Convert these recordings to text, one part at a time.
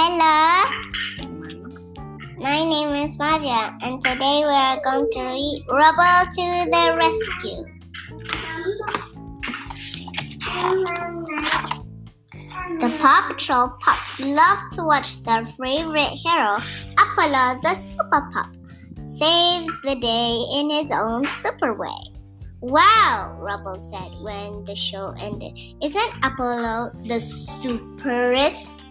Hello. My name is Maria, and today we are going to read Rubble to the Rescue. The Paw Patrol pups love to watch their favorite hero, Apollo the Super Pup, save the day in his own super way. Wow, Rubble said when the show ended. Isn't Apollo the superest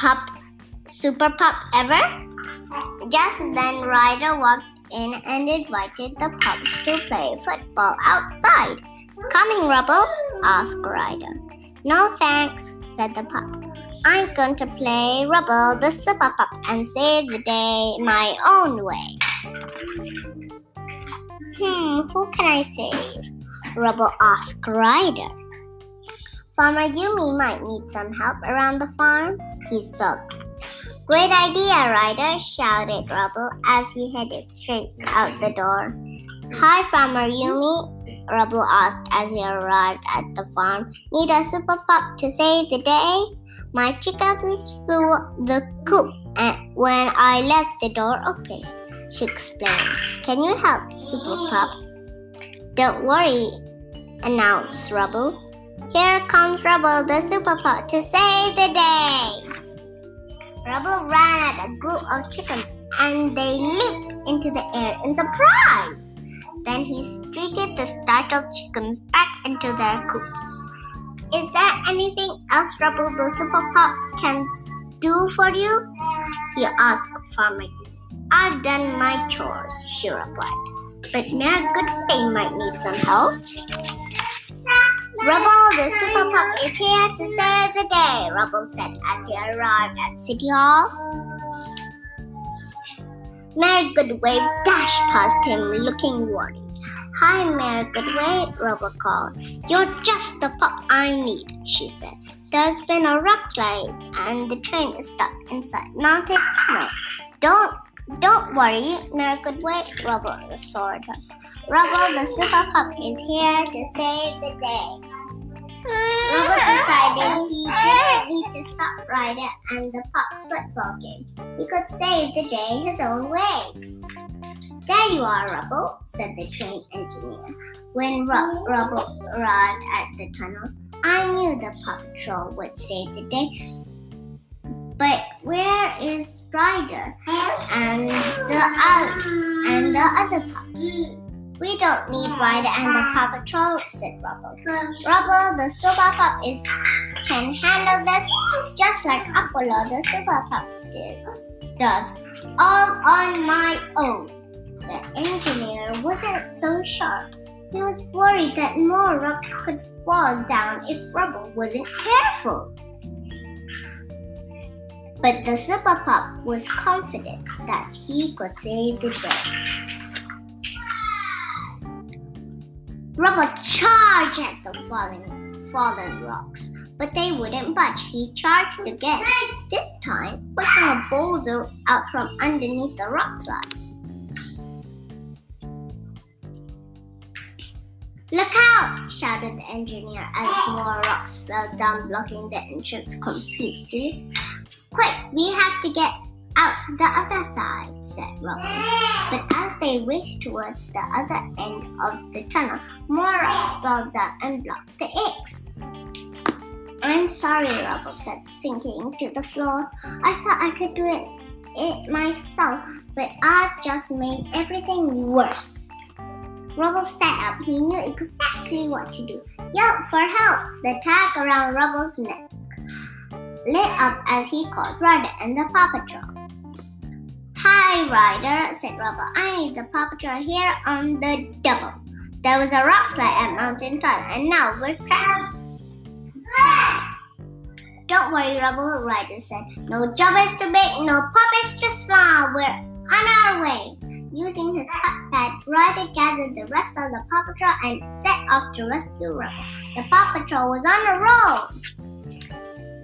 pup, super pup ever? Just then, Ryder walked in and invited the pups to play football outside. Coming, Rubble? asked Ryder. No thanks, said the pup. I'm going to play Rubble the super pup and save the day my own way. Hmm, who can I save? Rubble asked Ryder. Farmer Yumi might need some help around the farm, he sulked. Great idea, Ryder, shouted Rubble as he headed straight out the door. Hi, Farmer Yumi, Rubble asked as he arrived at the farm. Need a super pup to save the day? My chickens flew the coop and when I left the door open she explained. Can you help, Super Pup? Don't worry, announced Rubble. Here comes Rubble, the Super Pup, to save the day. Rubble ran at a group of chickens and they leaped into the air in surprise. Then he straightened the startled chickens back into their coop. Is there anything else Rubble the Super Pup can do for you? He asked Farmer I've done my chores, she replied. But Mayor Goodway might need some help. Rubble, the super pup is here to save the day, Rubble said as he arrived at City Hall. Mayor Goodway dashed past him looking worried. Hi, Mayor Goodway, Rubble called. You're just the pup I need, she said. There's been a rock slide and the train is stuck inside Mountain Tunnel. Don't don't worry, Mayor Goodway, Rubble assured her. Rubble, the super pup, is here to save the day. Rubble decided he didn't need to stop Ryder and the pup's football game. He could save the day his own way. There you are, Rubble, said the train engineer when Ru- Rubble arrived at the tunnel. I knew the Paw Patrol would save the day. But where is Ryder and the other, and the other pups? We don't need Ryder and the Paw Patrol, said Rubble. Rubble, the super pup, is can handle this just like Apollo, the super pup, does, all on my own. The engineer wasn't so sharp. He was worried that more rocks could fall down if Rubble wasn't careful. But the super pup was confident that he could save the day. Rubble charged at the falling, fallen rocks, but they wouldn't budge. He charged again, this time pushing a boulder out from underneath the rock slide. Look out! shouted the engineer as more rocks fell down, blocking the entrance completely. Quick, we have to get out the other side, said Rubble. But as they raced towards the other end of the tunnel, more rocks fell and blocked the eggs. I'm sorry, Rubble said, sinking to the floor. I thought I could do it, it myself, but I've just made everything worse. Rubble sat up. He knew exactly what to do. Yelp for help! The tag around Rubble's neck lit up as he called Ryder and the Paw Patrol. Hi, Ryder, said Rubble. I need the Paw Patrol here on the double. There was a rock slide at Mountain Top, and now we're trapped. Don't worry, Rubble, Ryder said. No job is too big, no pup is too small. We're on our way. Using his pup pad, Ryder gathered the rest of the Paw Patrol and set off to rescue Rubble. The Paw Patrol was on a roll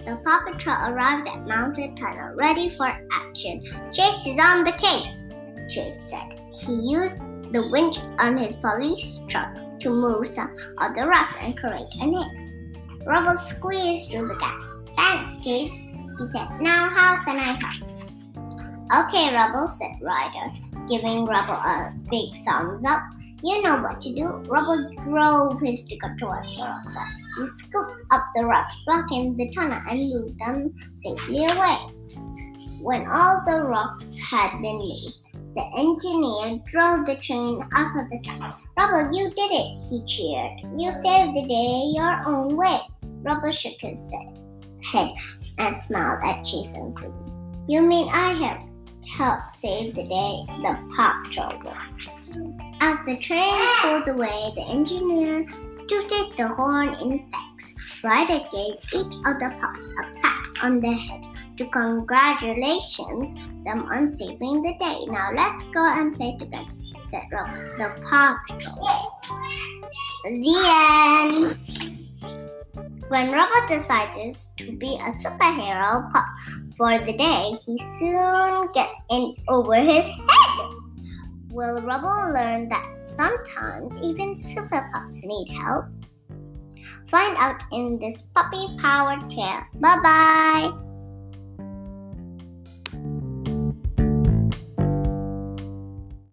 the Paw Patrol arrived at Mountain Tunnel, ready for action. Chase is on the case, Chase said. He used the winch on his police truck to move some of the rocks and create an X. Rubble squeezed through the gap. Thanks, Chase. He said, Now how can I help? Okay, Rubble, said Ryder, giving Rubble a big thumbs up. You know what to do. Rubble drove his sticker towards the rocks. He scooped up the rocks blocking the tunnel and moved them safely away. When all the rocks had been moved, the engineer drove the train out of the tunnel. Rubble, you did it, he cheered. You saved the day your own way. Rubble shook his head and smiled at Jason Green. You mean I have helped save the day? The pop trouble. As the train pulled away, the engineer tooted the horn in thanks. Ryder gave each of the pups a uh, pat on the head to congratulations them on saving the day. Now let's go and play together, said Rob, the Paw Patrol. The end. When Robert decides to be a superhero pup for the day, he soon gets in over his head. Will Rubble learn that sometimes even super pups need help? Find out in this puppy power tale. Bye bye.